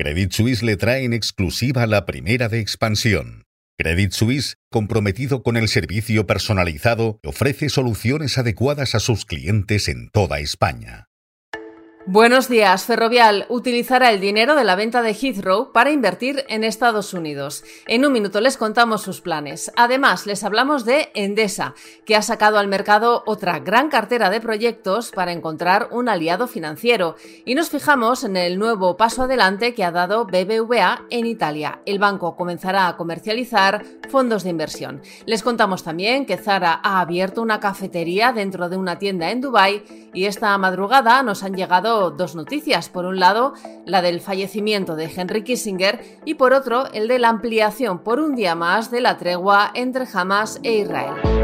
Credit Suisse le trae en exclusiva la primera de expansión. Credit Suisse, comprometido con el servicio personalizado, ofrece soluciones adecuadas a sus clientes en toda España. Buenos días. Ferrovial utilizará el dinero de la venta de Heathrow para invertir en Estados Unidos. En un minuto les contamos sus planes. Además, les hablamos de Endesa, que ha sacado al mercado otra gran cartera de proyectos para encontrar un aliado financiero. Y nos fijamos en el nuevo paso adelante que ha dado BBVA en Italia. El banco comenzará a comercializar fondos de inversión. Les contamos también que Zara ha abierto una cafetería dentro de una tienda en Dubái y esta madrugada nos han llegado dos noticias. Por un lado, la del fallecimiento de Henry Kissinger y por otro, el de la ampliación por un día más de la tregua entre Hamas e Israel.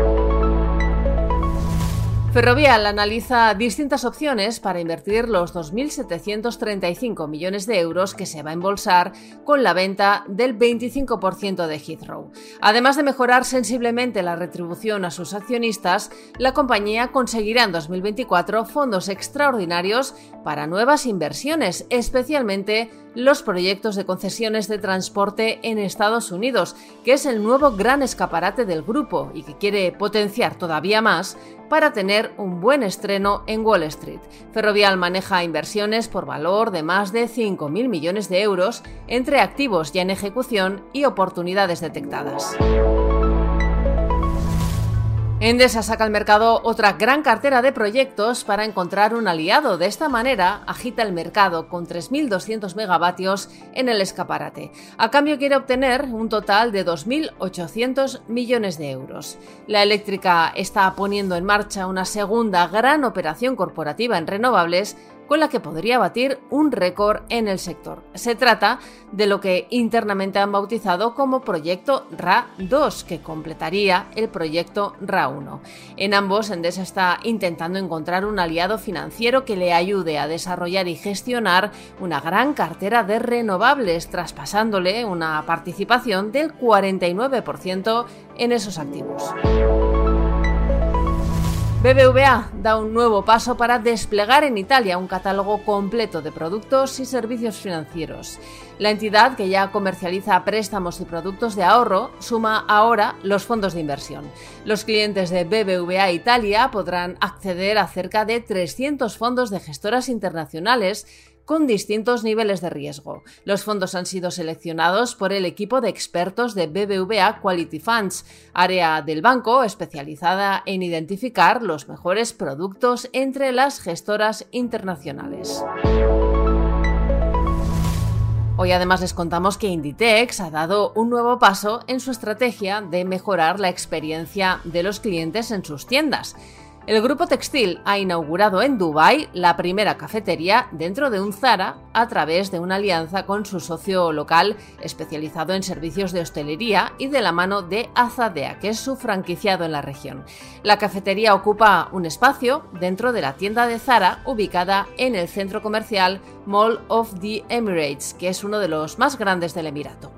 Ferrovial analiza distintas opciones para invertir los 2.735 millones de euros que se va a embolsar con la venta del 25% de Heathrow. Además de mejorar sensiblemente la retribución a sus accionistas, la compañía conseguirá en 2024 fondos extraordinarios para nuevas inversiones, especialmente los proyectos de concesiones de transporte en Estados Unidos, que es el nuevo gran escaparate del grupo y que quiere potenciar todavía más para tener un buen estreno en Wall Street. Ferrovial maneja inversiones por valor de más de 5.000 millones de euros entre activos ya en ejecución y oportunidades detectadas. Endesa saca al mercado otra gran cartera de proyectos para encontrar un aliado. De esta manera, agita el mercado con 3.200 megavatios en el escaparate. A cambio quiere obtener un total de 2.800 millones de euros. La eléctrica está poniendo en marcha una segunda gran operación corporativa en renovables con la que podría batir un récord en el sector. Se trata de lo que internamente han bautizado como Proyecto RA2, que completaría el proyecto RA1. En ambos, Endesa está intentando encontrar un aliado financiero que le ayude a desarrollar y gestionar una gran cartera de renovables, traspasándole una participación del 49% en esos activos. BBVA da un nuevo paso para desplegar en Italia un catálogo completo de productos y servicios financieros. La entidad, que ya comercializa préstamos y productos de ahorro, suma ahora los fondos de inversión. Los clientes de BBVA Italia podrán acceder a cerca de 300 fondos de gestoras internacionales con distintos niveles de riesgo. Los fondos han sido seleccionados por el equipo de expertos de BBVA Quality Funds, área del banco especializada en identificar los mejores productos entre las gestoras internacionales. Hoy además les contamos que Inditex ha dado un nuevo paso en su estrategia de mejorar la experiencia de los clientes en sus tiendas. El grupo textil ha inaugurado en Dubái la primera cafetería dentro de un Zara a través de una alianza con su socio local especializado en servicios de hostelería y de la mano de Azadea, que es su franquiciado en la región. La cafetería ocupa un espacio dentro de la tienda de Zara ubicada en el centro comercial Mall of the Emirates, que es uno de los más grandes del Emirato.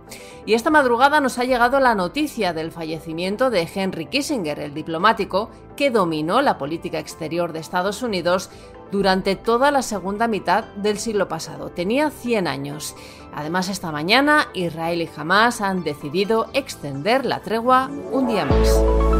Y esta madrugada nos ha llegado la noticia del fallecimiento de Henry Kissinger, el diplomático que dominó la política exterior de Estados Unidos durante toda la segunda mitad del siglo pasado. Tenía 100 años. Además, esta mañana Israel y Hamas han decidido extender la tregua un día más.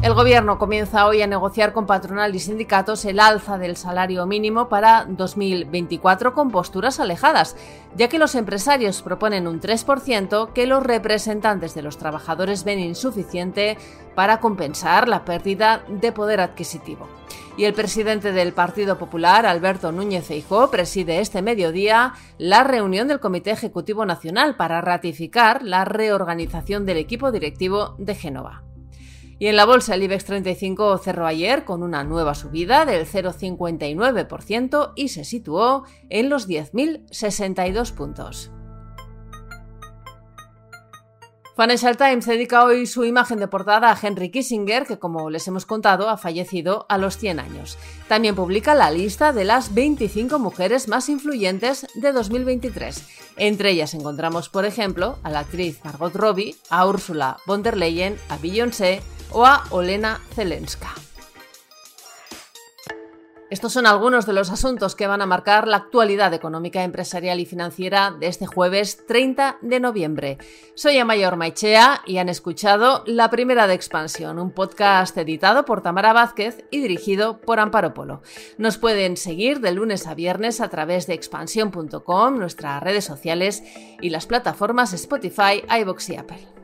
El Gobierno comienza hoy a negociar con patronal y sindicatos el alza del salario mínimo para 2024 con posturas alejadas, ya que los empresarios proponen un 3% que los representantes de los trabajadores ven insuficiente para compensar la pérdida de poder adquisitivo. Y el presidente del Partido Popular, Alberto Núñez Feijóo, preside este mediodía la reunión del Comité Ejecutivo Nacional para ratificar la reorganización del equipo directivo de Génova. Y en la bolsa el IBEX 35 cerró ayer con una nueva subida del 0,59% y se situó en los 10.062 puntos. Financial Times dedica hoy su imagen de portada a Henry Kissinger, que como les hemos contado ha fallecido a los 100 años. También publica la lista de las 25 mujeres más influyentes de 2023. Entre ellas encontramos, por ejemplo, a la actriz Margot Robbie, a Ursula von der Leyen, a Beyoncé, o a Olena Zelenska. Estos son algunos de los asuntos que van a marcar la actualidad económica, empresarial y financiera de este jueves 30 de noviembre. Soy Amayor Maichea y han escuchado La Primera de Expansión, un podcast editado por Tamara Vázquez y dirigido por Amparo Polo. Nos pueden seguir de lunes a viernes a través de expansión.com, nuestras redes sociales y las plataformas Spotify, iVoox y Apple.